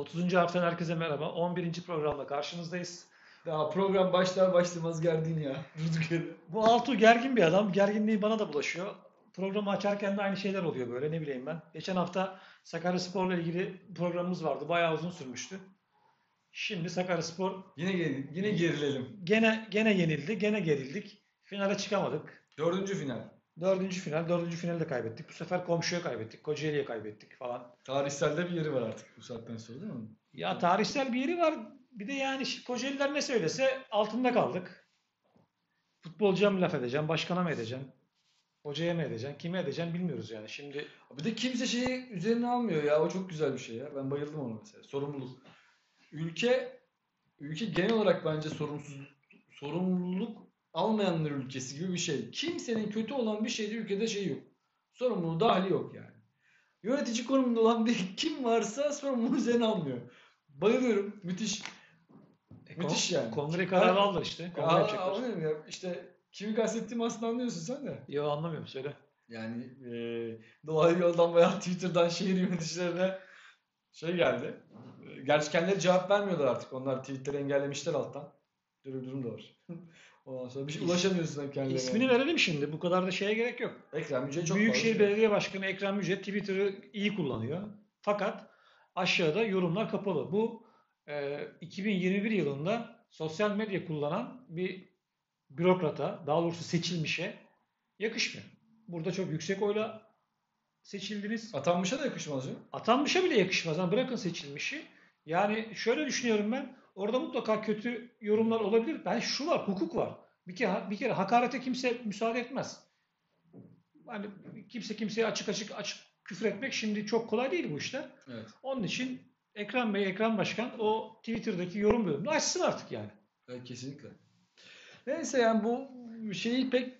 30. harften herkese merhaba. 11. programda karşınızdayız. Daha program başlar başlamaz gergin ya. Bu Altuğ gergin bir adam. Gerginliği bana da bulaşıyor. Programı açarken de aynı şeyler oluyor böyle ne bileyim ben. Geçen hafta Sakaryaspor'la ilgili programımız vardı. Bayağı uzun sürmüştü. Şimdi Sakaryaspor Yine geri, yine gerilelim. gene gene yenildi. Gene gerildik. Finale çıkamadık. Dördüncü final. Dördüncü final. Dördüncü finalde kaybettik. Bu sefer komşuya kaybettik. Kocaeli'ye kaybettik falan. Tarihselde bir yeri var artık bu saatten sonra değil mi? Ya tarihsel bir yeri var. Bir de yani Kocaeliler ne söylese altında kaldık. Futbolcuya mı laf edeceğim, başkana mı edeceğim, hocaya mı edeceğim, kime edeceğim bilmiyoruz yani. Şimdi Bir de kimse şeyi üzerine almıyor ya. O çok güzel bir şey ya. Ben bayıldım ona mesela. Sorumluluk. Ülke ülke genel olarak bence sorumsuz sorumluluk almayanlar ülkesi gibi bir şey. Kimsenin kötü olan bir şeyde ülkede şey yok. Sorumluluğu dahili yok yani. Yönetici konumunda olan bir kim varsa sorumluluğu üzerine almıyor. Bayılıyorum. Müthiş. Müthiş yani. kongre kararı aldılar işte. Kongre Aa, yapacaklar. anlıyorum ya. İşte kimi kastettiğimi aslında anlıyorsun sen de. Yo anlamıyorum söyle. Yani e, dolaylı yoldan veya Twitter'dan şehir yöneticilerine şey geldi. E, Gerçi kendileri cevap vermiyorlar artık. Onlar tweetleri engellemişler alttan. Bir durum da var. Ondan sonra bir şey ulaşamıyorsun hem kendilerine. İsmini verelim şimdi. Bu kadar da şeye gerek yok. Ekrem Yüce çok Büyükşehir. Belediye Başkanı Ekrem Yüce Twitter'ı iyi kullanıyor. Fakat aşağıda yorumlar kapalı. Bu e, 2021 yılında sosyal medya kullanan bir bürokrata, daha doğrusu seçilmişe yakışmıyor. Burada çok yüksek oyla seçildiniz. Atanmışa da yakışmaz ya. Atanmışa bile yakışmaz. Ha, bırakın seçilmişi. Yani şöyle düşünüyorum ben. Orada mutlaka kötü yorumlar olabilir. Ben şu var, hukuk var. Bir kere bir kere hakarete kimse müsaade etmez. Hani kimse kimseye açık açık açık küfür etmek şimdi çok kolay değil bu işler. Evet. Onun için Ekrem Bey, Ekrem Başkan o Twitter'daki yorum bölümünü açsın artık yani. Evet kesinlikle. Neyse yani bu şeyi pek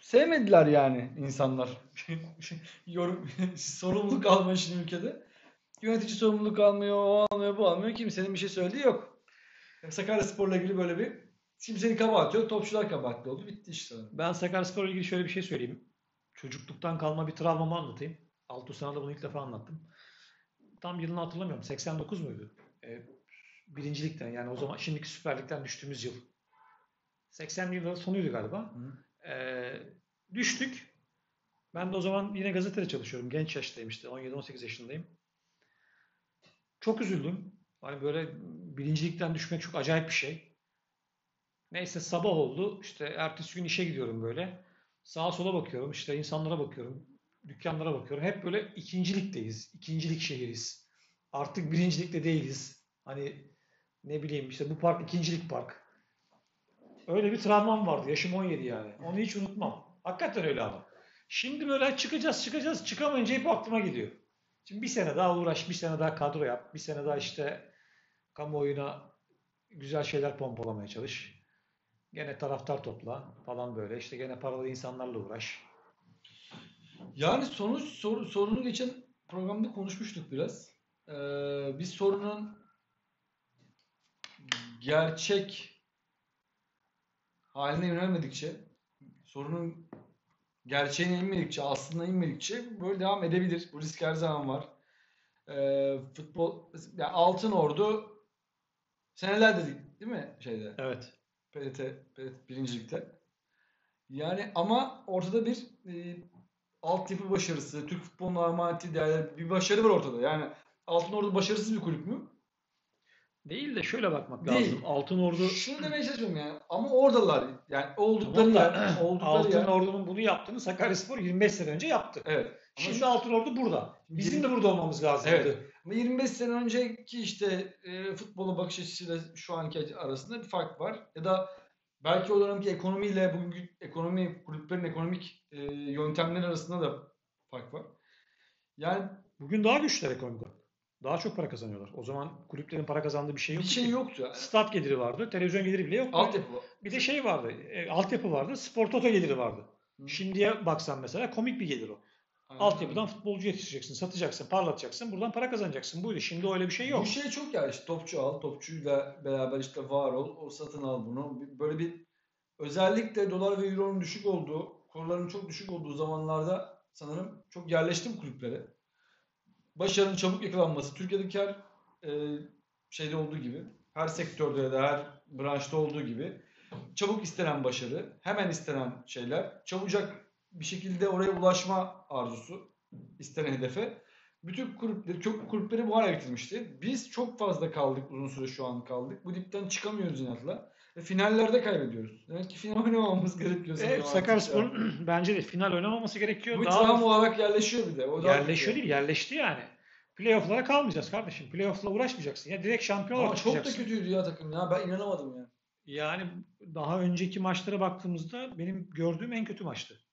sevmediler yani insanlar. Yorum, sorumluluk alma işini ülkede. Yönetici sorumluluk almıyor, o almıyor, bu almıyor. Kimsenin bir şey söylediği yok. Sakaryaspor'la ilgili böyle bir kimsenin kabahati yok. Topçular kabahatli oldu. Bitti işte. Ben Sakaryaspor'la ilgili şöyle bir şey söyleyeyim. Çocukluktan kalma bir travmamı anlatayım. Altu sana da bunu ilk defa anlattım. Tam yılını hatırlamıyorum. 89 muydu? Ee, birincilikten yani o zaman şimdiki Süper Lig'den düştüğümüz yıl. 80'li yılların sonuydu galiba. Ee, düştük. Ben de o zaman yine gazetede çalışıyorum. Genç yaştayım işte. 17-18 yaşındayım. Çok üzüldüm. Hani böyle birincilikten düşmek çok acayip bir şey. Neyse sabah oldu. İşte ertesi gün işe gidiyorum böyle. Sağa sola bakıyorum. işte insanlara bakıyorum. Dükkanlara bakıyorum. Hep böyle ikincilikteyiz. İkincilik şehiriz. Artık birincilikte değiliz. Hani ne bileyim işte bu park ikincilik park. Öyle bir travmam vardı. Yaşım 17 yani. Onu hiç unutmam. Hakikaten öyle ama. Şimdi böyle çıkacağız çıkacağız çıkamayınca hep aklıma geliyor. Şimdi bir sene daha uğraş, bir sene daha kadro yap, bir sene daha işte kamuoyuna güzel şeyler pompalamaya çalış. Gene taraftar topla falan böyle. İşte gene paralı insanlarla uğraş. Yani sonuç sor, sorunu geçen programda konuşmuştuk biraz. Ee, biz sorunun gerçek haline yönelmedikçe, sorunun gerçeğine inmedikçe, aslına inmedikçe böyle devam edebilir. Bu risk her zaman var. Ee, futbol, yani Altın Ordu seneler dedik değil mi şeyde? Evet. PDT, PDT birincilikte. Yani ama ortada bir e, altyapı başarısı, Türk futbolunun armağaneti değerli bir başarı var ortada. Yani Altın Ordu başarısız bir kulüp mü? Değil de şöyle bakmak Değil. lazım. Altın Ordu Şunu demeye çalışıyorum yani. Ama oradalar. Yani oldukları Tamam yer. Oldukları Altın yer. Ordu'nun bunu yaptığını Sakaryaspor 25 sene önce yaptı. Evet. Ama Şimdi Altın Ordu burada. Bizim de burada olmamız lazımdı. Evet. Ama 25 sene önceki işte e, futbola bakış açısıyla şu anki arasında bir fark var. Ya da belki o dönemki ekonomiyle bugünkü ekonomi, kulüplerin ekonomik e, yöntemleri arasında da fark var. Yani Bugün daha güçlüler ekonomik olarak. Daha çok para kazanıyorlar. O zaman kulüplerin para kazandığı bir şey bir yoktu. şey ki. yoktu. Yani. Stat geliri vardı, televizyon geliri bile yoktu. Altyapı. Bir de şey vardı, e, altyapı vardı, spor toto geliri vardı. Hı. Şimdiye baksan mesela komik bir gelir o. Aynen Altyapıdan futbolcu yetiştireceksin, satacaksın, parlatacaksın, buradan para kazanacaksın. Buydu. Şimdi öyle bir şey yok. Bu şey çok ya işte topçu al, topçuyla beraber işte var ol, o satın al bunu. Böyle bir özellikle dolar ve euronun düşük olduğu, kurların çok düşük olduğu zamanlarda sanırım çok yerleşti bu kulüplere. Başarının çabuk yakalanması, Türkiye'deki her e, şeyde olduğu gibi, her sektörde ya da her branşta olduğu gibi çabuk istenen başarı, hemen istenen şeyler, çabucak bir şekilde oraya ulaşma arzusu, istenen hedefe. Bütün kulüpleri, çok kulüpleri bu hale getirmişti. Biz çok fazla kaldık, uzun süre şu an kaldık. Bu dipten çıkamıyoruz inatla. Ve finallerde kaybediyoruz. Demek ki final oynamamız gerekiyor. Evet. Sakaryaspor'un bence de final oynamaması gerekiyor. Bu Daha travma olarak yerleşiyor bir de. O yerleşiyor değil, yerleşti yani. Playoff'lara kalmayacağız kardeşim. Playoff'la uğraşmayacaksın. Ya direkt şampiyon olarak çok da kötüydü ya takım ya. Ben inanamadım ya. Yani daha önceki maçlara baktığımızda benim gördüğüm en kötü maçtı.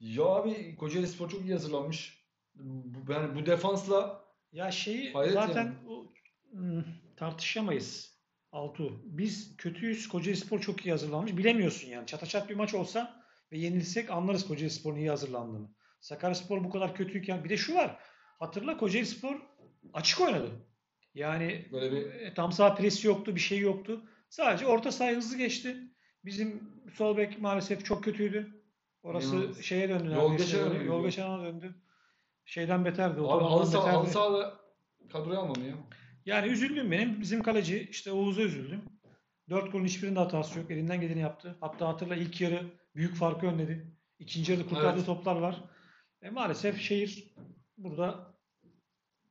Ya abi Kocaeli Spor çok iyi hazırlanmış. Bu, yani bu defansla Ya şeyi Hayret zaten yani. o, hmm, tartışamayız. Altu. Biz kötüyüz. Kocaelispor çok iyi hazırlanmış. Bilemiyorsun yani. Çataçat bir maç olsa ve yenilsek anlarız Kocaelispor'un iyi hazırlandığını. Sakaryaspor bu kadar kötüyken bir de şu var. Hatırla Kocaelispor açık oynadı. Yani böyle bir e, tam saha presi yoktu, bir şey yoktu. Sadece orta saha hızlı geçti. Bizim sol bek maalesef çok kötüydü. Orası İnanılmaz. şeye döndü. Yol geçen döndü. Yol geçen ana döndü. Şeyden beterdi. abi halı beterdi. halı sahada kadroya almam ya. Yani üzüldüm benim. Bizim kaleci işte Oğuz'a üzüldüm. Dört golün hiçbirinde hatası yok. Elinden geleni yaptı. Hatta hatırla ilk yarı büyük farkı önledi. İkinci yarıda kurtardığı Evet. toplar var. E maalesef şehir burada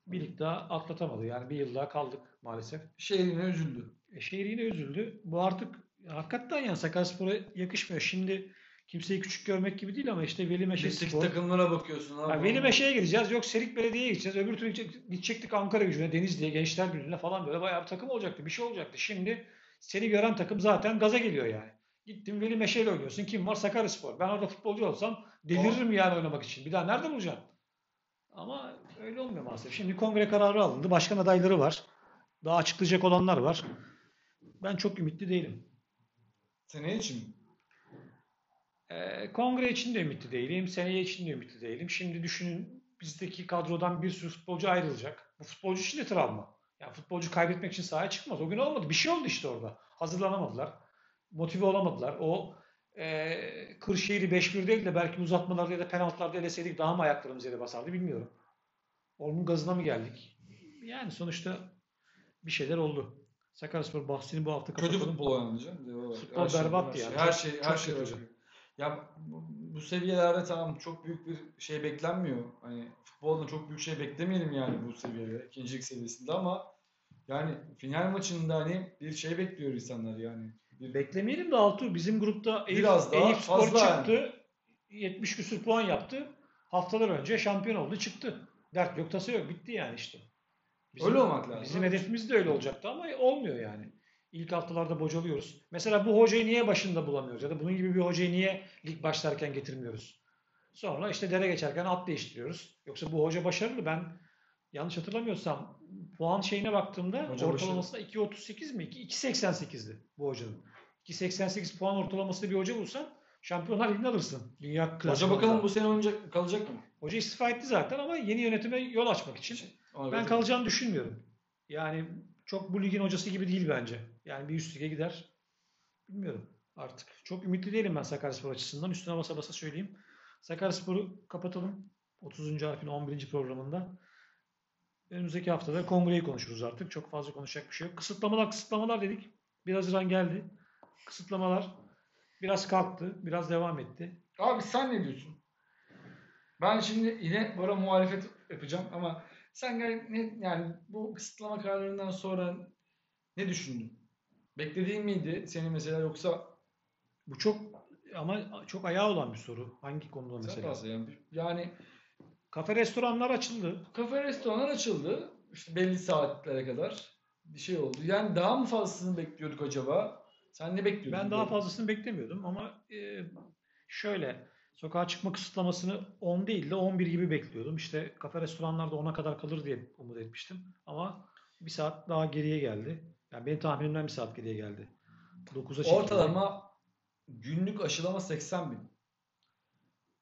bir lig daha atlatamadı. Yani bir yıl daha kaldık maalesef. Şehrine üzüldü. E, şehir yine üzüldü. Bu artık hakikaten yani Sakaryaspor'a yakışmıyor. Şimdi kimseyi küçük görmek gibi değil ama işte Veli Meşe Ligdeki Spor. takımlara bakıyorsun abi. Ya Veli Meşe'ye gideceğiz. Yok Serik Belediye'ye gideceğiz. Öbür türlü gidecek- gidecektik Ankara gücüne, Denizli'ye, Gençler Birliği'ne falan böyle bayağı bir takım olacaktı. Bir şey olacaktı. Şimdi seni gören takım zaten gaza geliyor yani. Gittin Veli Meşe'yle oynuyorsun. Kim var? Sakaryaspor. Ben orada futbolcu olsam deliririm yani oynamak için. Bir daha nerede bulacaksın? Ama öyle olmuyor maalesef. Şimdi kongre kararı alındı. Başkan adayları var. Daha açıklayacak olanlar var. Ben çok ümitli değilim. Seneye için mi? Ee, kongre için de ümitli değilim. Seneye için de ümitli değilim. Şimdi düşünün bizdeki kadrodan bir sürü futbolcu ayrılacak. Bu futbolcu için de travma. Yani futbolcu kaybetmek için sahaya çıkmaz. O gün olmadı. Bir şey oldu işte orada. Hazırlanamadılar. Motive olamadılar. O e, Kırşehir'i 5-1 değil de belki uzatmalarda ya da penaltılarda eleseydik daha mı ayaklarımız yere basardı bilmiyorum. Onun gazına mı geldik? Yani sonuçta bir şeyler oldu. Sakaryaspor bahsini bu hafta Kötü kapatalım. futbol oynanacak. Futbol Her şey- berbattı her yani. Şey, her şey, her şey kötüydü. Ya bu, seviyelerde tamam çok büyük bir şey beklenmiyor. Hani futbolda çok büyük şey beklemeyelim yani bu seviyede, ikincilik seviyesinde ama yani final maçında hani bir şey bekliyor insanlar yani. Bir Beklemeyelim de Altuğ bizim grupta Eyüp, Biraz daha Eyüp Spor fazla çıktı. 70 küsür puan yaptı. Haftalar önce şampiyon oldu çıktı. Dert yok tasa yok bitti yani işte. Öyle olmak lazım. Bizim hedefimiz de öyle olacaktı ama olmuyor yani. İlk haftalarda bocalıyoruz. Mesela bu hocayı niye başında bulamıyoruz? Ya da bunun gibi bir hocayı niye lig başlarken getirmiyoruz? Sonra işte dere geçerken at değiştiriyoruz. Yoksa bu hoca başarılı. Ben yanlış hatırlamıyorsam puan şeyine baktığımda Hoca ortalamasında 2.38 mi? 2.88'di bu hocanın. 2.88 puan ortalamasında bir hoca bulsan Şampiyonlar Ligi'ni alırsın. Dünya Hoca klasmanında. bakalım bu sene oynayacak, kalacak mı? Hoca istifa etti zaten ama yeni yönetime yol açmak için. Ona Ben kalacağını düşünmüyorum. Yani çok bu ligin hocası gibi değil bence. Yani bir üst lige gider. Bilmiyorum artık. Çok ümitli değilim ben Sakaryaspor açısından. Üstüne basa basa söyleyeyim. Sakaryaspor'u kapatalım. 30. harfin 11. programında. Önümüzdeki haftada kongreyi konuşuruz artık. Çok fazla konuşacak bir şey yok. Kısıtlamalar kısıtlamalar dedik. Biraz Haziran geldi. Kısıtlamalar biraz kalktı. Biraz devam etti. Abi sen ne diyorsun? Ben şimdi yine böyle muhalefet yapacağım ama sen gel- ne, yani bu kısıtlama kararlarından sonra ne düşündün? Beklediğin miydi seni mesela yoksa Bu çok ama çok ayağı olan bir soru. Hangi konuda sen mesela? fazla yani, yani Kafe restoranlar açıldı. kafe restoranlar açıldı işte belli saatlere kadar bir şey oldu. Yani daha mı fazlasını bekliyorduk acaba? Sen ne bekliyordun? Ben daha fazlasını beklemiyordum ama e, şöyle sokağa çıkma kısıtlamasını 10 değil de 11 gibi bekliyordum. İşte kafe restoranlarda 10'a kadar kalır diye umut etmiştim. Ama bir saat daha geriye geldi. Yani benim tahminimden bir saat geriye geldi. 9'a çekildi. Ortalama günlük aşılama 80 bin.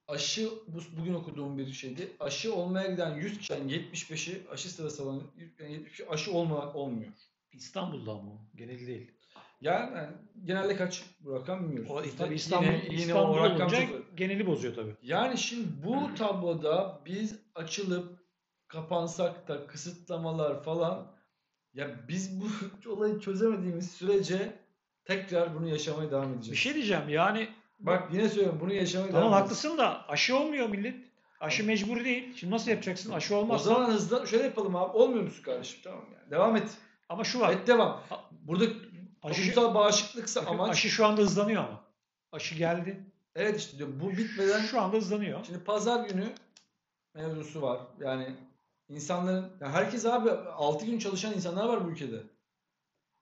Aşı bu, bugün okuduğum bir şeydi. Aşı olmaya giden 100 kişinin 75'i aşı sırası alan yani 75 aşı olma, olmuyor. İstanbul'da o. Genel değil. Yani, yani genelde kaç bu rakam bilmiyoruz. O, tabii İstanbul, yine, yine İstanbul o rakam çok- geneli bozuyor tabii. Yani şimdi bu tabloda biz açılıp kapansak da kısıtlamalar falan Ya biz bu olayı çözemediğimiz sürece tekrar bunu yaşamaya devam Bir edeceğiz. şey diyeceğim yani Bak yine söylüyorum bunu yaşamaya tamam devam edeceğiz. haklısın da aşı olmuyor millet. Aşı mecburi değil. Şimdi nasıl yapacaksın? Aşı O olmazsa. zaman hızlı şöyle yapalım abi. Olmuyor musun kardeşim? Tamam yani. Devam et. Ama şu var. Et devam. Ha- Aşı, toplumsal bağışıklıksa bakın, amaç aşı şu anda hızlanıyor ama. Aşı geldi. evet işte diyorum bu bitmeden Şu anda hızlanıyor. Şimdi pazar günü mevzusu var. Yani insanların ya herkes abi 6 gün çalışan insanlar var bu ülkede.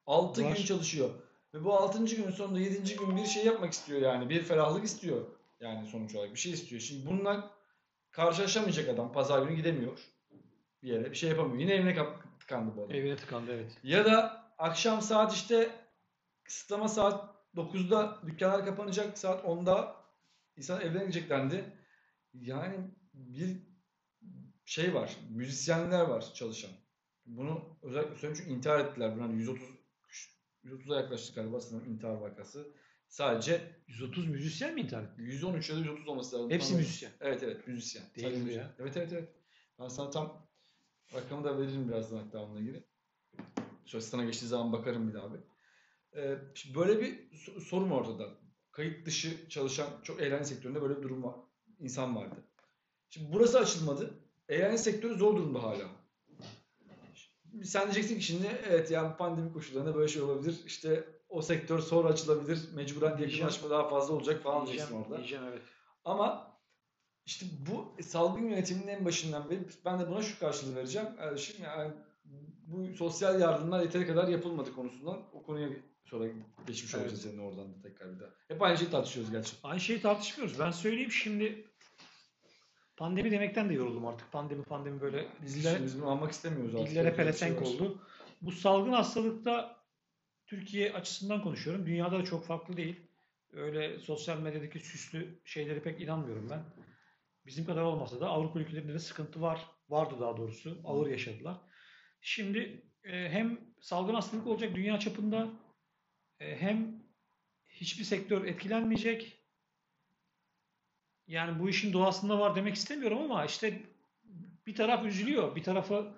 6 Var. gün çalışıyor. Ve bu 6. günün sonunda 7. gün bir şey yapmak istiyor yani. Bir ferahlık istiyor. Yani sonuç olarak bir şey istiyor. Şimdi bununla karşılaşamayacak adam. Pazar günü gidemiyor. Bir yere bir şey yapamıyor. Yine evine tıkandı bu adam. Evine tıkandı evet. Ya da akşam saat işte kısıtlama saat 9'da dükkanlar kapanacak saat 10'da insan evden gidecek dendi. Yani bir şey var. Müzisyenler var çalışan. Bunu özellikle söyleyeyim çünkü intihar ettiler. Bunlar 130 130'a yaklaştı galiba sanırım intihar vakası. Sadece 130 müzisyen mi intihar etti? 113 ya da 130 olması lazım. Hepsi Tam- müzisyen. Evet evet müzisyen. Değil Sadece mi müzisyen. ya? Evet evet evet. Ben sana tam rakamı da veririm birazdan hatta onunla ilgili. Sonra sana geçtiği zaman bakarım bir daha abi. Ee, şimdi böyle bir so- sorun ortada. Kayıt dışı çalışan çok eğlence sektöründe böyle bir durum var. İnsan vardı. Şimdi burası açılmadı. Eğlence sektörü zor durumda hala. Şimdi Sen diyeceksin ki şimdi evet yani pandemi koşullarında böyle şey olabilir. İşte o sektör sonra açılabilir. Mecburen yakınlaşma daha fazla olacak falan diyeceksin Diyeceğim, orada. diyeceğim evet. Ama işte bu salgın yönetiminin en başından beri ben de buna şu karşılığı vereceğim. Kardeşim yani bu sosyal yardımlar yeteri kadar yapılmadı konusundan o konuya sonra geçmiş Evet. olacağız yani oradan da tekrar bir daha. Hep aynı şeyi tartışıyoruz gerçi. Aynı şeyi tartışmıyoruz. Ben söyleyeyim şimdi pandemi demekten de yoruldum artık. Pandemi pandemi böyle dillere, almak istemiyoruz artık. dillere pelesenk şey oldu. Bu salgın hastalıkta Türkiye açısından konuşuyorum. Dünyada da çok farklı değil. Öyle sosyal medyadaki süslü şeylere pek inanmıyorum ben. Bizim kadar olmasa da Avrupa ülkelerinde de sıkıntı var. Vardı daha doğrusu. Ağır yaşadılar. Şimdi e, hem salgın hastalık olacak dünya çapında hem hiçbir sektör etkilenmeyecek. Yani bu işin doğasında var demek istemiyorum ama işte bir taraf üzülüyor. Bir tarafı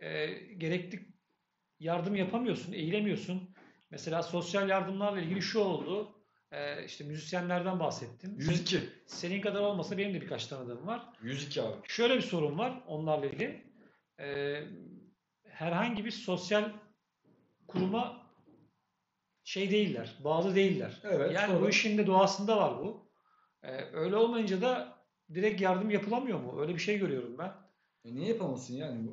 e, gerekli yardım yapamıyorsun, eğilemiyorsun. Mesela sosyal yardımlarla ilgili şu oldu. E, işte müzisyenlerden bahsettin. 102. Senin kadar olmasa benim de birkaç tanıdığım var. 102 abi. Şöyle bir sorun var onlarla ilgili. Ee, herhangi bir sosyal kuruma şey değiller, bağlı değiller. Evet, yani doğru. bu işin de doğasında var bu. Ee, öyle olmayınca da direkt yardım yapılamıyor mu? Öyle bir şey görüyorum ben. E niye yapamasın yani?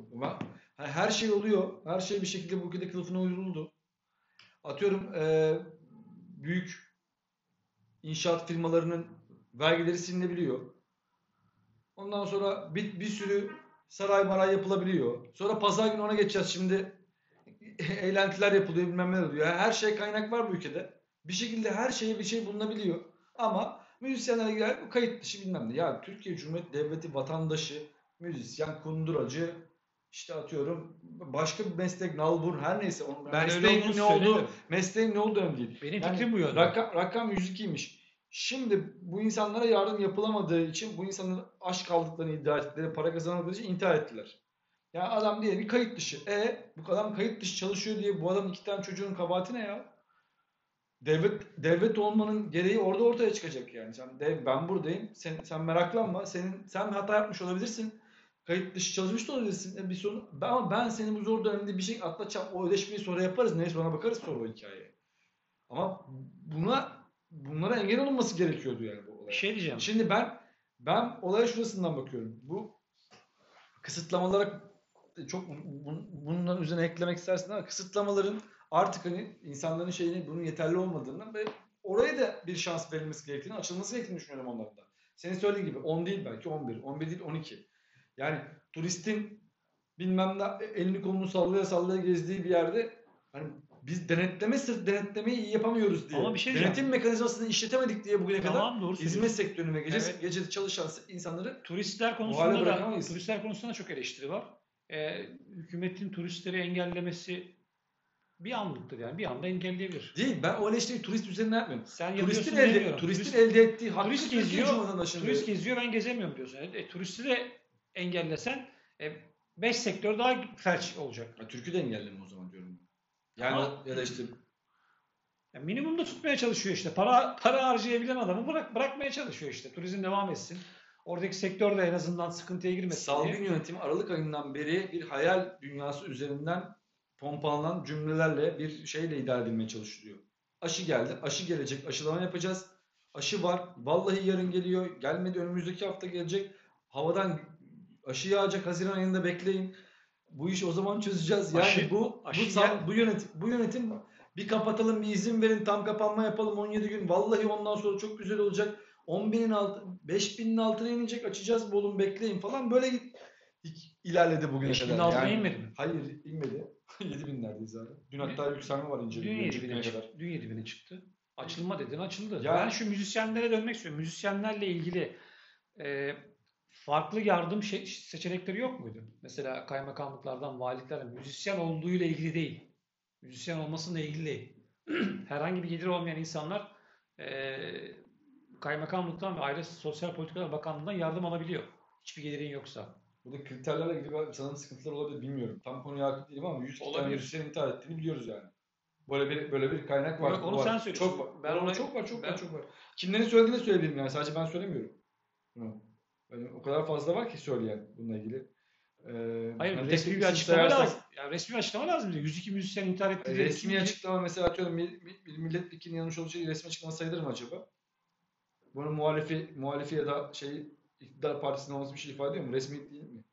Her şey oluyor. Her şey bir şekilde bu ülkede kılıfına uyduruldu. Atıyorum e, büyük inşaat firmalarının vergileri silinebiliyor. Ondan sonra bir, bir sürü saray maray yapılabiliyor. Sonra pazar günü ona geçeceğiz şimdi. Eğlentiler yapılıyor bilmem ne oluyor. Her şey kaynak var bu ülkede. Bir şekilde her şeye bir şey bulunabiliyor. Ama müzisyenlere girer bu kayıt dışı bilmem ne. Ya Türkiye Cumhuriyeti Devleti vatandaşı, müzisyen, kunduracı, işte atıyorum başka bir meslek, nalbur her neyse. Onun Ben mesleğin ne söylemiyorum. mesleğin ne olduğu önemli değil. Benim Yani fikrim bu yönde. Rakam, rakam 102'ymiş. Şimdi bu insanlara yardım yapılamadığı için bu insanların aç kaldıklarını iddia ettikleri, para kazanamadığı için intihar ettiler. Yani adam diye bir kayıt dışı. E bu adam kayıt dışı çalışıyor diye bu adamın iki tane çocuğun kabahati ne ya? Devlet devlet olmanın gereği orada ortaya çıkacak yani. Sen dev, ben buradayım. Sen sen meraklanma. Senin sen hata yapmış olabilirsin. Kayıt dışı çalışmış da olabilirsin. E, bir sorun. Ben, ama ben seni bu zor dönemde bir şey atlatacağım. O ödeşmeyi sonra yaparız. Neyse ona bakarız sonra o hikayeye. Ama buna bunlara engel olunması gerekiyordu yani bu olay. Bir şey diyeceğim. Şimdi ben ben olaya şurasından bakıyorum. Bu kısıtlamalara çok bun- bunların üzerine eklemek istersin ama kısıtlamaların artık hani insanların şeyini bunun yeterli olmadığını ve oraya da bir şans verilmesi gerektiğini, açılması gerektiğini düşünüyorum onların da. Senin söylediğin gibi 10 değil belki 11, 11 değil 12. Yani turistin bilmem ne elini kolunu sallaya sallaya gezdiği bir yerde hani biz denetleme sırf denetlemeyi iyi yapamıyoruz diye. Ama bir şey Denetim mekanizmasını işletemedik diye bugüne kadar Tamam doğru hizmet sektörünü ve gece, Evet. gece çalışan insanları Turistler konusunda da turistler konusunda da çok eleştiri var. Ee, hükümetin turistleri engellemesi bir anlıktır yani. Bir anda engelleyebilir. değil. Ben o eleştiriyi turist üzerinden yapmıyorum. Sen Turistin elde, demiyorum. turistin Turist- elde ettiği hakkı turist geziyor, Turist geziyor ben gezemiyorum diyorsun. E, turisti de engellesen e, 5 sektör daha felç olacak. Ya, Türk'ü de engelleme o zaman diyorum. Yani Ama- ya da işte Ya minimumda tutmaya çalışıyor işte. Para para harcayabilen adamı bırak bırakmaya çalışıyor işte. Turizm devam etsin. Oradaki sektör de en azından sıkıntıya girmesin salgın diye. yönetimi Aralık ayından beri bir hayal dünyası üzerinden pompalanan cümlelerle bir şeyle idare edilmeye çalışılıyor. Aşı geldi. Aşı gelecek. Aşılama yapacağız. Aşı var. Vallahi yarın geliyor. Gelmedi önümüzdeki hafta gelecek. Havadan aşı yağacak. Haziran ayında bekleyin. Bu işi o zaman çözeceğiz. Yani Aşı- bu aşı bu, sal- gel- bu yönetim bu yönetim bir kapatalım, bir izin verin, tam kapanma yapalım 17 gün. Vallahi ondan sonra çok güzel olacak. 10 binin altı, 5 binin altına inecek açacağız bu oğlum bekleyin falan böyle git ilerledi bugüne 5000'in kadar. altına Yani- inmedi mi? Hayır inmedi. 7 binlerdeyiz abi. Dün hatta yükselme var ince Dün bir 7 bine bine kadar. çıktı. Dün 7 bine çıktı. Açılma dedin açıldı. Ya- ben şu müzisyenlere dönmek istiyorum. Müzisyenlerle ilgili e, farklı yardım şey, seçenekleri yok muydu? Mesela kaymakamlıklardan, valiliklerden müzisyen olduğuyla ilgili değil. Müzisyen olmasıyla ilgili değil. Herhangi bir geliri olmayan insanlar e, kaymakamlıktan ve Aile Sosyal Politikalar Bakanlığı'ndan yardım alabiliyor. Hiçbir gelirin yoksa. Burada kriterlerle ilgili sanırım sıkıntılar olabilir bilmiyorum. Tam konuya hakim değilim ama 100 tane Olabilir. müzisyen intihar ettiğini biliyoruz yani. Böyle bir böyle bir kaynak var. Yok, onu var. sen söylüyorsun. Çok var. Ben ona- çok var, çok ben- var, çok var. Kimlerin söylediğini söyleyebilirim yani. Sadece ben söylemiyorum. Yani o kadar fazla var ki söyleyen bununla ilgili. Ee, Hayır hani resmi bir açıklama sayarsak- lazım. Yani resmi bir açıklama lazım. diyor. 102 müzisyen intihar etti. Resmi açıklama mesela atıyorum milletvekilinin yanlış şey resmi açıklama sayılır mı acaba? Bunun muhalifi, muhalifi ya da şey iktidar partisinin olması bir şey ifade ediyor mu? Resmi değil mi?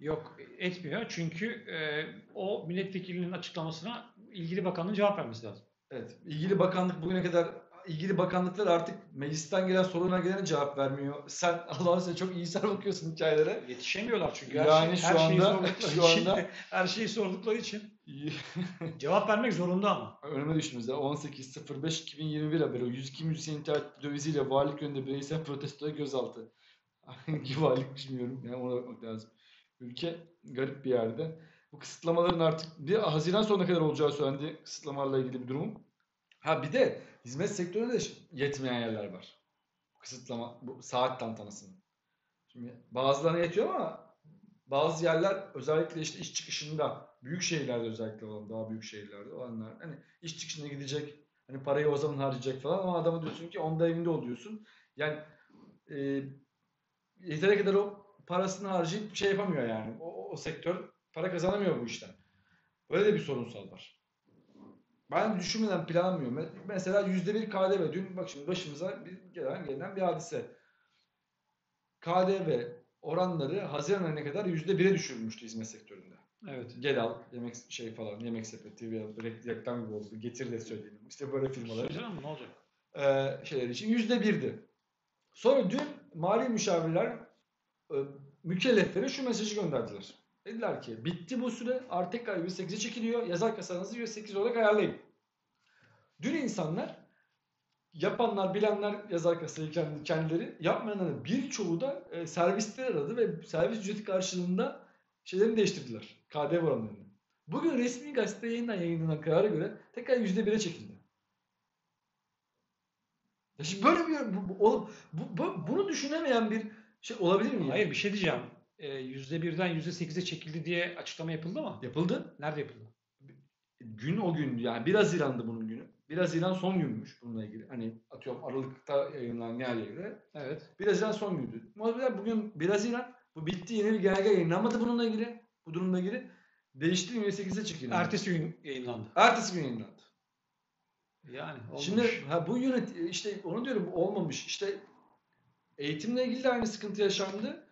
Yok etmiyor. Çünkü e, o milletvekilinin açıklamasına ilgili bakanın cevap vermesi lazım. Evet. İlgili bakanlık bugüne kadar ilgili bakanlıklar artık meclisten gelen soruna gelene cevap vermiyor. Sen Allah'ın sen çok iyisel bakıyorsun hikayelerere. Yetişemiyorlar çünkü. Her, Yani şey, şu her şeyi anda- sordukları şu için, anda- her şeyi sordukları için cevap vermek zorunda ama. Önüme düştü mesela 18.05.2021 haberi. O 102 müzisyen internet döviziyle valilik önünde bireysel protestoya gözaltı. Hangi valilik bilmiyorum. Yani ona bakmak lazım. Ülke garip bir yerde. Bu kısıtlamaların artık bir Haziran sonuna kadar olacağı söylendi kısıtlamalarla ilgili bir durum. Ha bir de hizmet sektöründe de yetmeyen yerler var. Kısıtlama, bu saat tantanasının. Şimdi bazılarına yetiyor ama bazı yerler özellikle işte iş çıkışında büyük şehirlerde özellikle olan daha büyük şehirlerde olanlar hani iş çıkışına gidecek hani parayı o zaman harcayacak falan ama adama diyorsun ki onda evinde ol diyorsun. Yani e, yeteri kadar o parasını harcayıp şey yapamıyor yani. O, o, sektör para kazanamıyor bu işten. Öyle de bir sorunsal var. Ben düşünmeden planlamıyorum. Me- Mesela %1 KDV. Dün bak şimdi başımıza bir gelen gelen bir hadise. KDV oranları Haziran ayına kadar %1'e düşürülmüştü hizmet sektöründe. Evet. Gel al yemek şey falan yemek sepeti re- reklam gibi oldu. Getir de söyleyelim. İşte böyle firmalar Söylesene ama ne olacak? e, şeyler için yüzde birdi. Sonra dün mali müşavirler e, mükelleflere şu mesajı gönderdiler. Dediler ki bitti bu süre artık tekrar %8'e çekiliyor. Yazar kasanızı %8 olarak ayarlayın. Dün insanlar yapanlar, bilenler yazar kasayı kendi, kendileri yapmayanların birçoğu da e, servisleri aradı ve servis ücreti karşılığında şeylerini değiştirdiler. KDV oranlarını. Bugün resmi gazete yayından yayınlanan karara göre tekrar %1'e çekildi. Ya şimdi böyle bir bu, bu, bu, bu- bunu düşünemeyen bir şey olabilir mi? Hayır bir şey diyeceğim. E, %1'den %8'e çekildi diye açıklama yapıldı mı? Yapıldı. Nerede yapıldı? Gün o gün yani 1 Haziran'dı bunun günü. 1 Haziran son günmüş bununla ilgili. Hani atıyorum Aralık'ta yayınlanan yerle göre. Evet. 1 Haziran son gündü. Muhabirler bugün 1 Haziran bu bitti yeni bir genelge yayınlanmadı bununla ilgili. Bu durumla ilgili. Değişti 28'e çekildi. Ertesi gün yayınlandı. Ertesi gün yayınlandı. Yani olmuş. Şimdi ha, bu yönet işte onu diyorum olmamış. İşte eğitimle ilgili de aynı sıkıntı yaşandı.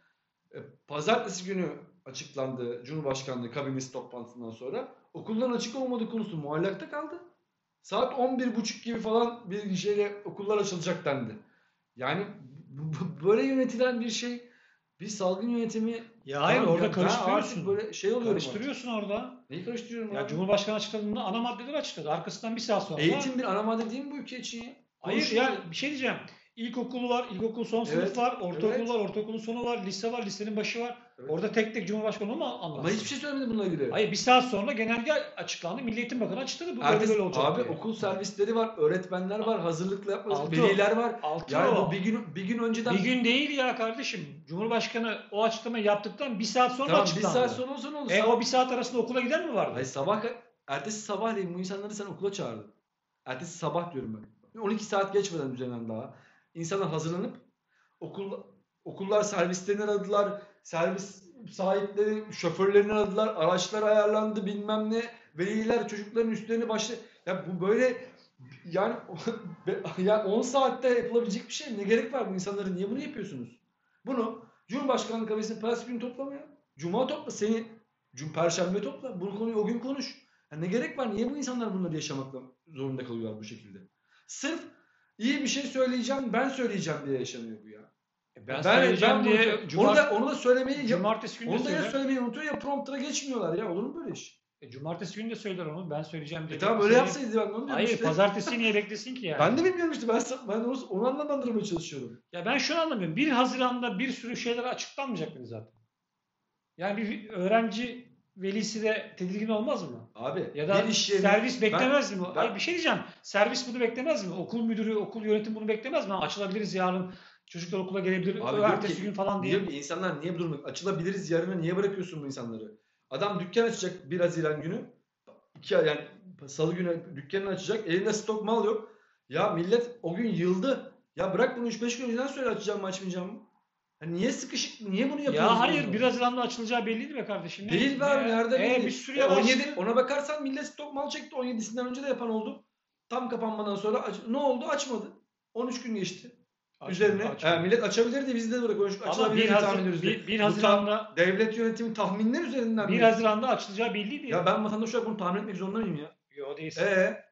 E, Pazartesi günü açıklandı Cumhurbaşkanlığı kabinesi toplantısından sonra. Okulların açık olmadığı konusu muallakta kaldı. Saat 11.30 gibi falan bir şeyle okullar açılacak dendi. Yani böyle yönetilen bir şey bir salgın yönetimi ya hayır orada ya, karıştırıyorsun. böyle şey oluyorum. Karıştırıyorsun orada. Neyi karıştırıyorum Ya abi? Cumhurbaşkanı açıkladığında ana maddeleri açıkladı. Arkasından bir saat sonra. Eğitim bir ana madde değil mi bu ülke için ya? Hayır ya bir şey diyeceğim. İlkokulu var, ilkokul son Evet, sınıf var, ortaokul evet. var, ortaokulun sonu var, lise var, lisenin başı var. Evet. Orada tek tek Cumhurbaşkanı mı anlatsın? Ama hiçbir şey söylemedi bununla ilgili. Hayır bir saat sonra genelge açıklandı. Milli Eğitim Bakanı açıkladı. Bu Ertesi- böyle olacak abi diye. okul servisleri var, öğretmenler var, hazırlıklı yapması, Altı veliler var. Altı Yani o. bu bir gün bir gün önceden Bir gün değil ya kardeşim. Cumhurbaşkanı o açıklamayı yaptıktan bir saat sonra tamam, bir açıklandı. saat sonra olsa ne olur? E o bir saat arasında okula giden mi vardı? Hayır sabah ertesi sabahleyin bu insanları sen okula çağırdın. Ertesi sabah diyorum ben. 12 saat geçmeden üzerinden daha. İnsanlar hazırlanıp okul okullar servislerini aradılar. Servis sahipleri şoförlerini aradılar. Araçlar ayarlandı bilmem ne. Veliler çocukların üstlerini başla. Ya bu böyle yani ya 10 saatte yapılabilecek bir şey? Ne gerek var bu insanların? Niye bunu yapıyorsunuz? Bunu Cumhurbaşkanlığı kabinesi pazartesi günü toplamıyor. Cuma topla seni. Cum Perşembe topla. Bu konuyu o gün konuş. Ya ne gerek var? Niye bu insanlar bunları yaşamakla zorunda kalıyorlar bu şekilde? Sırf iyi bir şey söyleyeceğim, ben söyleyeceğim diye yaşanıyor bu ya. E ben, söyleyeceğim bunu- diye onu cumart- da onu da söylemeyi ya, cumartesi günü onu da ya söyler. söylemeyi unutuyor ya prompter'a geçmiyorlar ya. Olur mu böyle iş? E, cumartesi günü de söyler onu. Ben söyleyeceğim diye. E tamam öyle Söyleyeyim. yapsaydı ben onu Hayır işte. pazartesi niye beklesin ki yani? Ben de bilmiyorum işte. Ben, ben onu, onu anlamlandırmaya çalışıyorum. Ya ben şunu anlamıyorum. 1 Haziran'da bir sürü şeyler açıklanmayacak mıydı zaten? Yani bir öğrenci velisi de tedirgin olmaz mı? Abi Ya da iş yeri- servis beklemez mi? ben- Hayır bir şey diyeceğim. Servis bunu beklemez mi? Okul müdürü, okul yönetimi bunu beklemez mi? Açılabiliriz yarın. Çocuklar okula gelebilir. Abi ertesi ki, gün falan diye. Diyorum ki insanlar niye bu durumu açılabiliriz yarına niye bırakıyorsun bu insanları? Adam dükkan açacak 1 Haziran günü. iki ay yani salı günü dükkanını açacak. Elinde stok mal yok. Ya millet o gün yıldı. Ya bırak bunu 3-5 gün önceden söyle açacağım mı açmayacağım mı? Ya niye sıkışık? Niye bunu yapıyorsun? Ya hayır 1 Haziran'da açılacağı belliydi be kardeşim. Ne- Değil be abi ne- nerede e, belli? bir sürü E, yabancı. 17 ona bakarsan millet stok mal çekti. 17'sinden önce de yapan oldu. Tam kapanmadan sonra aç- ne oldu? Açmadı. 13 gün geçti. Açmadı, Üzerine. açmadı. Ha, millet açabilirdi biz de böyle konuştuk. Ama Açılabilir 1 diye tahmin ediyoruz. 1, diye. Bu Haziran'da Devlet yönetimi tahminler üzerinden 1 mi? Haziran'da açılacağı belliydi ya. Ya ben vatandaş olarak bunu tahmin etmek zorunda mıyım ya? Yo değilsin. Ee,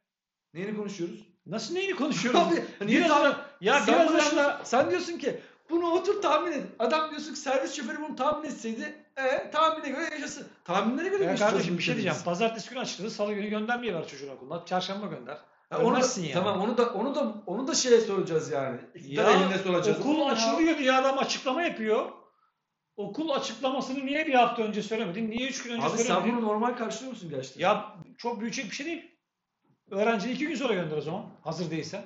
neyini konuşuyoruz? Nasıl neyini konuşuyoruz? Abi, niye tahmin- ya sen, 1 Haziran'da şunu- sen diyorsun ki bunu otur tahmin et. Adam diyorsun ki servis şoförü bunu tahmin etseydi e, tahmine göre yaşasın. Tahminlere göre Ya yaşayacağız kardeşim bir şey diyeceğim. Pazartesi günü açıkladı. Salı günü göndermeye var çocuğun okuluna. Çarşamba gönder. Ha, onu da, yani. Tamam onu da onu da onu da şeye soracağız yani. İktidar Ya, eline soracağız. Okul açılıyor diye adam açıklama yapıyor. Okul açıklamasını niye bir hafta önce söylemedin? Niye üç gün önce Abi sen söylemedin? bunu normal karşılıyor musun gerçekten? Ya çok büyüyecek bir şey değil. Öğrenciyi iki gün sonra gönder o zaman. Hazır değilse.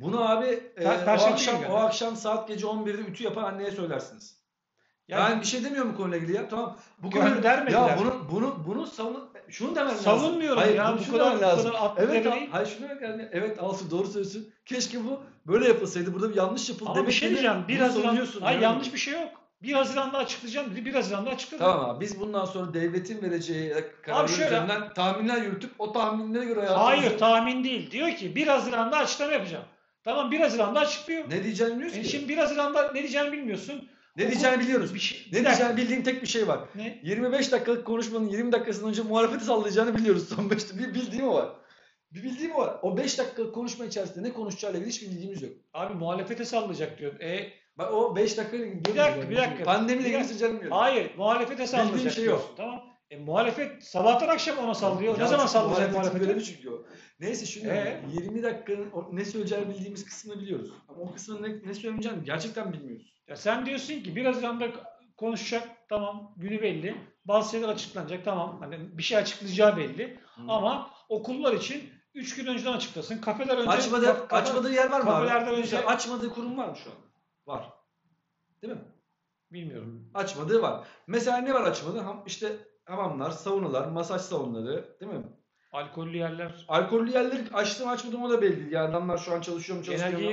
Bunu abi e, o akşam o akşam saat gece 11'de ütü yapan anneye söylersiniz. Yani ben bir şey demiyorum bu konuyla ilgili ya. Tamam. Bu konu Göndermediler. ya bunu bunu bunu savun şunu demen lazım. savunmuyorum Hayır, ya. Bu şunu kadar, demen bu lazım. kadar Evet, al- hayır şunu demek yani. Evet Alsu doğru söylüyorsun. Keşke bu böyle yapılsaydı. Burada bir yanlış yapıldı. Ama bir şey diyeceğim. 1 Haziran, hayır yani. yanlış bir şey yok. 1 Haziran'da açıklayacağım dedi. 1 Haziran'da açıkladı. Tamam abi biz bundan sonra devletin vereceği şöyle- üzerinden tahminler yürütüp o tahminlere göre hayatımızı... Hayır tahmin değil. Diyor ki 1 Haziran'da açıklama yapacağım. Tamam 1 Haziran'da açıklıyor. Ne diyeceğini bilmiyoruz E ki. şimdi 1 Haziran'da ne diyeceğini bilmiyorsun. ne diyeceğini biliyoruz. Bir şey, Ne bir diyeceğini bildiğin tek bir şey var. Ne? 25 dakikalık konuşmanın 20 dakikasından önce muhalefeti sallayacağını biliyoruz son 5 Bir bildiğim o var. Bir bildiğim o var. O 5 dakikalık konuşma içerisinde ne konuşacağıyla ilgili hiçbir bilgimiz yok. Abi muhalefete sallayacak diyor. E, Bak o 5 dakikayla ilgili Bir dakika, bir dakika. Pandemiyle ilgili canım hayır muhalefete sallayacak Bildiğim şey diyorsun. yok. Tamam. E, muhalefet sabahtan akşam ona sallıyor. Ya ne zaman muhalefetin muhalefete? görevi çünkü o. Neyse şunu Ee? 20 dakikanın ne söyleyeceğini bildiğimiz kısmını biliyoruz. Ama o kısmını ne, ne söyleyeceğini gerçekten bilmiyoruz. Ya sen diyorsun ki 1 Haziran'da konuşacak tamam günü belli. Bazı şeyler açıklanacak tamam. Hani bir şey açıklayacağı belli. Ama okullar için 3 gün önceden açıklasın. Kafeler önce Açmadı, kaf- açmadığı yer var mı abi? kafelerden önce- Mesela açmadığı kurum var mı şu an? Var. Değil mi? bilmiyorum. Açmadığı var. Mesela ne var açmadığı? Ham, işte hamamlar, saunalar, masaj salonları değil mi? Alkollü yerler Alkollü yerleri açtım açmadım o da belli değil. Yani adamlar şu an çalışıyor mu çalışmıyor mu?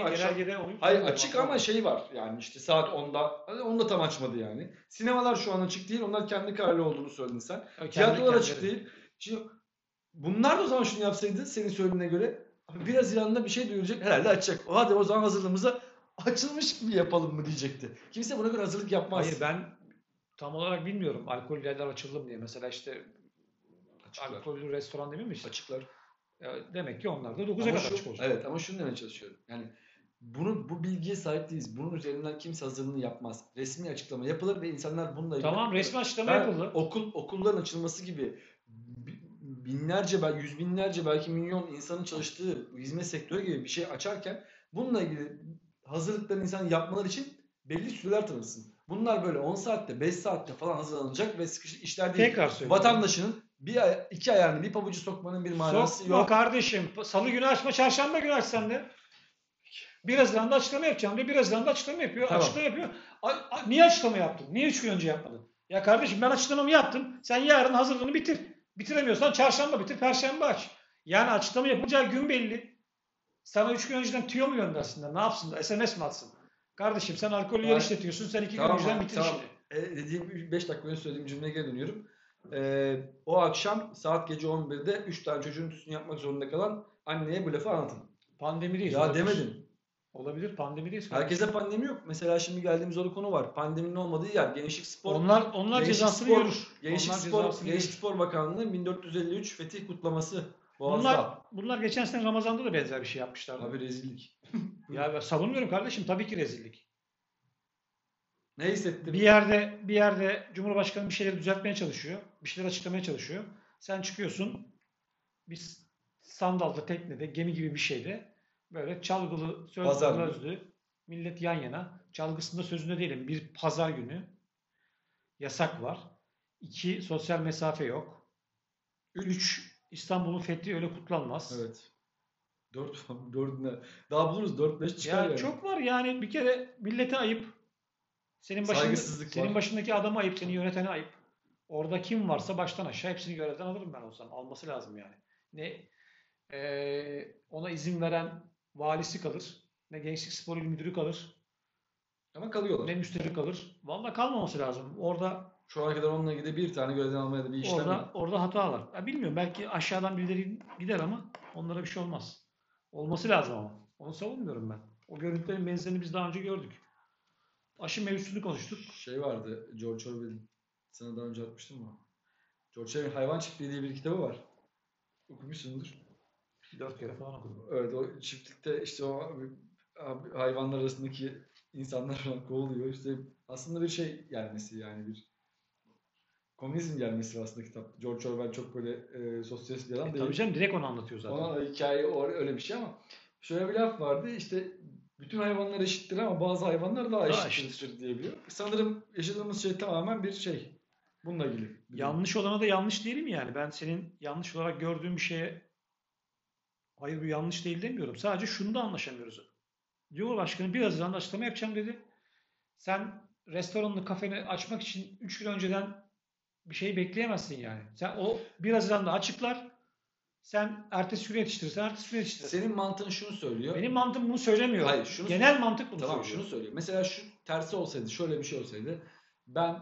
Onu Hayır açık ama şey var yani işte saat 10'da hadi onu da tam açmadı yani. Sinemalar şu an açık değil onlar kendi kararlı olduğunu söyledin sen. Kendi Tiyatrolar açık değil. Şimdi bunlar da o zaman şunu yapsaydı senin söylediğine göre abi 1 Haziran'da bir şey duyuracak herhalde açacak. Hadi o zaman hazırlığımıza açılmış mı yapalım mı diyecekti. Kimse buna göre hazırlık yapmaz. Hayır ben tam olarak bilmiyorum alkollü yerler açıldı mı diye. Mesela işte Açıklar. alkollü restoran mi işte? Açıklar. Ya demek ki onlar da 9'a Ama kadar şu- açık olacak. Evet ama şunu demeye çalışıyorum. Yani bunu bu bilgiye sahip değiliz. Bunun üzerinden kimse hazırlığını yapmaz. Resmi açıklama yapılır ve insanlar bununla ilgili Tamam resmi açıklama Ben yapıldı. Okul okulların açılması gibi bi- binlerce belki yüz binlerce belki milyon insanın çalıştığı hizmet sektörü gibi bir şey açarken bununla ilgili hazırlıklarını insan yapmaları için belli süreler tanırsın. Bunlar böyle 10 saatte 5 saatte falan hazırlanacak ve sıkışık işler değil. Tekrar söylüyorum. Vatandaşının bir ay- iki ayağını bir pabucu sokmanın bir manası Sokma yok. kardeşim. Salı günü açma, çarşamba günü aç sen de. Bir Haziran'da açıklama yapacağım diyor. Bir Haziran'da açıklama yapıyor. Tamam. Açıklama yapıyor. A- a- niye açıklama yaptın? Niye üç gün önce yapmadın? Ya kardeşim ben açıklamamı yaptım. Sen yarın hazırlığını bitir. Bitiremiyorsan çarşamba bitir, perşembe aç. Yani açıklama yapılacağı gün belli. Sana üç gün önceden tüyo mu göndersinler? Ne yapsınlar? SMS mi atsın? Kardeşim sen alkollü yer işletiyorsun. Sen iki Tamam, gün önceden bitir tamam. işini. E, dediğim 5 dakika önce söylediğim cümleye geri dönüyorum. E, o akşam saat gece 11'de 3 tane çocuğun tüsünü yapmak zorunda kalan anneye bu lafı anlatın. Pandemideyiz. Ya olabilir. demedin. Olabilir pandemideyiz. Herkese pandemi yok. Mesela şimdi geldiğimiz o konu var. Pandeminin olmadığı yer. Gençlik Spor. Onlar onlar Gençlik cezasını Spor- görür. Gençlik onlar Spor, Gençlik görür. Spor Bakanlığı 1453 Fetih kutlaması. Boğaz'da. Bunlar, bunlar geçen sene Ramazan'da da benzer bir şey yapmışlardı. Abi rezillik. Ya ben savunmuyorum kardeşim tabii ki rezillik. Ne hissettin? Bir yerde bir yerde Cumhurbaşkanı bir şeyleri düzeltmeye çalışıyor. Bir şeyler açıklamaya çalışıyor. Sen çıkıyorsun bir sandalda, teknede, gemi gibi bir şeyde böyle çalgılı, sözlü, sözlü millet yan yana. Çalgısında sözünde değilim. Bir pazar günü yasak var. İki sosyal mesafe yok. Üç İstanbul'un fethi öyle kutlanmaz. Evet. 4 4 Daha buluruz 4 5 çıkar Ya yani. çok var yani bir kere millete ayıp. Senin başında, senin var. başındaki adama ayıp, seni yönetene ayıp. Orada kim varsa baştan aşağı hepsini görevden alırım ben olsam. Alması lazım yani. Ne eee, ona izin veren valisi kalır, ne gençlik spor il müdürü kalır, Ama kalıyorlar. ne müsteşar kalır. Vallahi kalmaması lazım. Orada Şu ana kadar onunla ilgili bir tane gözden almaya da bir işlem orada yok. orada hata var. Ya bilmiyorum belki aşağıdan birileri gider ama onlara bir şey olmaz. Olması lazım ama. Onu savunmuyorum ben. O görüntülerin benzerini biz daha önce gördük. Aşı mevzusunu konuştuk. Şey vardı George Orwell'in. Sana daha önce atmıştım mı? George Orwell'in Hayvan Çiftliği diye bir kitabı var. Okumuşsundur. Dört kere falan okudum. Evet o çiftlikte işte o abi- hayvanlar arasındaki insanlar falan kovuluyor. İşte aslında bir şey gelmesi yani bir komünizm gelmesi aslında kitap. George Orwell çok böyle e, sosyalist bir adam E, değil. tabii canım direkt onu anlatıyor zaten. Ona hikaye öyle bir şey ama şöyle bir laf vardı işte bütün hayvanlar eşittir ama bazı hayvanlar daha, Daha eşittir diyebiliyor. Sanırım yaşadığımız şey tamamen bir şey. Bununla ilgili. Yanlış olana da yanlış değilim yani. Ben senin yanlış olarak gördüğün bir şeye hayır bu yanlış değil demiyorum. Sadece şunu da anlaşamıyoruz. Cumhurbaşkanı bir Haziran'da açıklama yapacağım dedi. Sen restoranını, kafeni açmak için 3 gün önceden bir şey bekleyemezsin yani. Sen o 1 Haziran'da açıklar. Sen ertesi gün yetiştirirsen ertesi gün yetiştirirsin. Senin mantığın şunu söylüyor. Benim mantığım bunu söylemiyor. Hayır, şunu- Genel mantık bunu Tamam söylüyor. şunu söylüyor. Mesela şu tersi olsaydı, şöyle bir şey olsaydı. Ben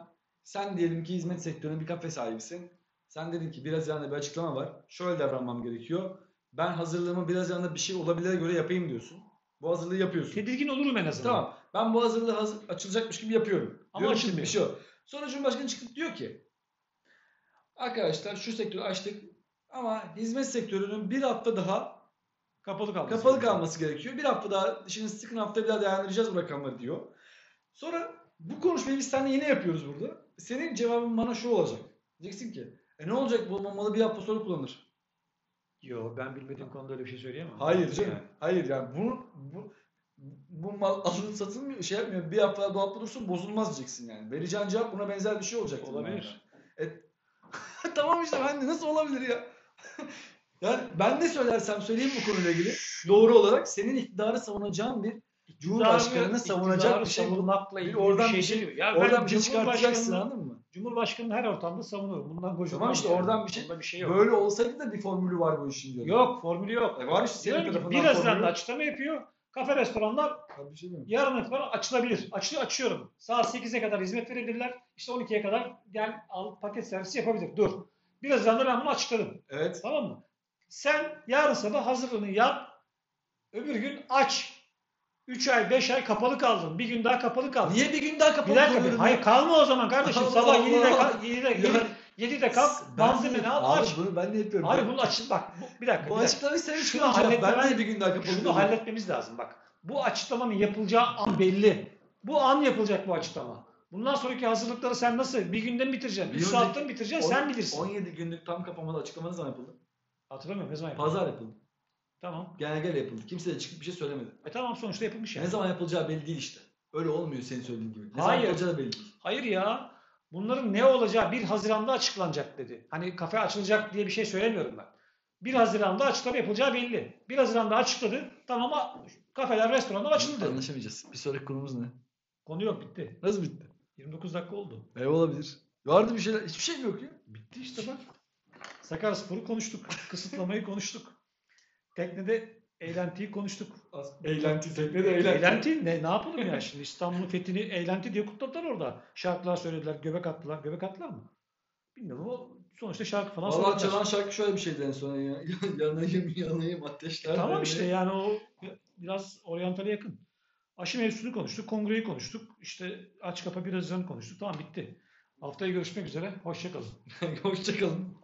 sen diyelim ki hizmet sektöründe bir kafe sahibisin. Sen dedin ki biraz yanında bir açıklama var. Şöyle davranmam gerekiyor. Ben hazırlığımı biraz yanında bir şey olabilire göre yapayım diyorsun. Bu hazırlığı yapıyorsun. Tedirgin olurum en azından. Tamam. Ben bu hazırlığı hazır, açılacakmış gibi yapıyorum. Ama Diyorum açılmıyor. bir şey yok. Sonra Cumhurbaşkanı çıkıp diyor ki Arkadaşlar şu sektörü açtık ama hizmet sektörünün bir hafta daha Kapalı kalması. kapalı gerekiyor. kalması gerekiyor. Bir hafta daha işini sıkın hafta bir daha değerlendireceğiz bu rakamları diyor. Sonra bu konuşmayı biz seninle yine yapıyoruz burada. Senin cevabın bana şu olacak. Diyeceksin ki e ne olacak bu malı bir hafta sonra kullanır. Yo ben bilmediğim konuda öyle bir şey söyleyemem. Hayır canım. Yani. Hayır yani bunu bu, bu mal alınıp satılmıyor şey yapmıyor. Bir hafta daha dolapta dursun bozulmaz diyeceksin yani. Vereceğin cevap buna benzer bir şey olacak. Olabilir. E, tamam işte ben de nasıl olabilir ya? yani ben ne söylersem söyleyeyim bu konuyla ilgili doğru olarak senin iktidarı savunacağın bir Cumhurbaşkanını savunacak bir şey savunmakla Bir ilgili oradan bir bir şey, şey- değil. Ya Oradan bir şey çıkartacaksın anladın mı? Cumhurbaşkanını her ortamda savunurum. Bundan gocunmam. Tamam işte yani. oradan bir şey- bir şey yok. Böyle olsaydı da bir formülü var bu işin diyorum. Yok formülü yok. E var işte senin tarafından bir Haziran'da formülü. açıklama yapıyor. Kafe restoranlar Tabii şey yarın itibaren açılabilir. Açı, açıyorum. Saat 8'e kadar hizmet verebilirler. İşte 12'ye kadar gel al paket servisi yapabilir. Dur. Bir Haziran'da ben bunu açıkladım. Evet. Tamam mı? Sen yarın sabah hazırlığını yap. Öbür gün aç. 3 ay 5 ay kapalı kaldın. Bir gün daha kapalı kaldın. Niye bir gün daha kapalı Bir dakika bir. kalıyordun Hayır kalma o zaman kardeşim. Allah Sabah Allah. 7'de kalk. 7'de, Ya- 7'de kalk. Malzemeni al Abi aç. bunu ben de yapıyorum. Hayır bunu açın bak. Bu, bir dakika. Bu dakika. açıklamayı sen hiç Şunu kullanacak. Ben de bir gün daha kapalı Şunu halletmemiz lazım bak. Bu açıklamanın yapılacağı an belli. Bu an yapılacak bu açıklama. Bundan sonraki hazırlıkları sen nasıl? Bir günde mi bitireceksin? Bir Bir önceki- saatte mi bitireceksin? On- Sen bilirsin. 17 günlük tam kapamalı açıklama ne zaman yapıldı? Hatırlamıyorum ne zaman yapıldı? Pazar yapıldı. Tamam. Genelgeyle yapıldı. Kimse de çıkıp bir şey söylemedi. E tamam sonuçta yapılmış yani. Ne zaman yapılacağı belli değil işte. Öyle olmuyor senin söylediğin gibi. Ne zaman Hayır. yapılacağı da belli değil. Hayır ya. Bunların ne olacağı 1 Haziran'da açıklanacak dedi. Hani kafe açılacak diye bir şey söylemiyorum ben. 1 Haziran'da açıklama yapılacağı belli. 1 Haziran'da açıkladı. Tamam ama kafeler, restoranlar açıldı. Anlaşamayacağız. Bir sonraki konumuz ne? Konu yok bitti. Nasıl bitti? 29 dakika oldu. E olabilir. Vardı bir şeyler. Hiçbir şey mi yok ya? Bitti işte bak. Sakaryaspor'u konuştuk. Kısıtlamayı konuştuk. Teknede eğlentiyi konuştuk. Eğlenti, teknede Eğlenti ne, ne yapalım ya şimdi İstanbul'un fethini eğlenti diye kutladılar orada. Şarkılar söylediler, göbek attılar. Göbek attılar mı? Bilmiyorum ama sonuçta şarkı falan Valla çalan şarkı şöyle bir şeydi en son. Ya. yanayım yanayım ateşler. Tamam böyle. işte yani o biraz oryantale yakın. Aşı mevzusunu konuştuk, kongreyi konuştuk. İşte aç kapa bir Haziran konuştuk. Tamam bitti. Haftaya görüşmek üzere. Hoşçakalın. Hoşçakalın.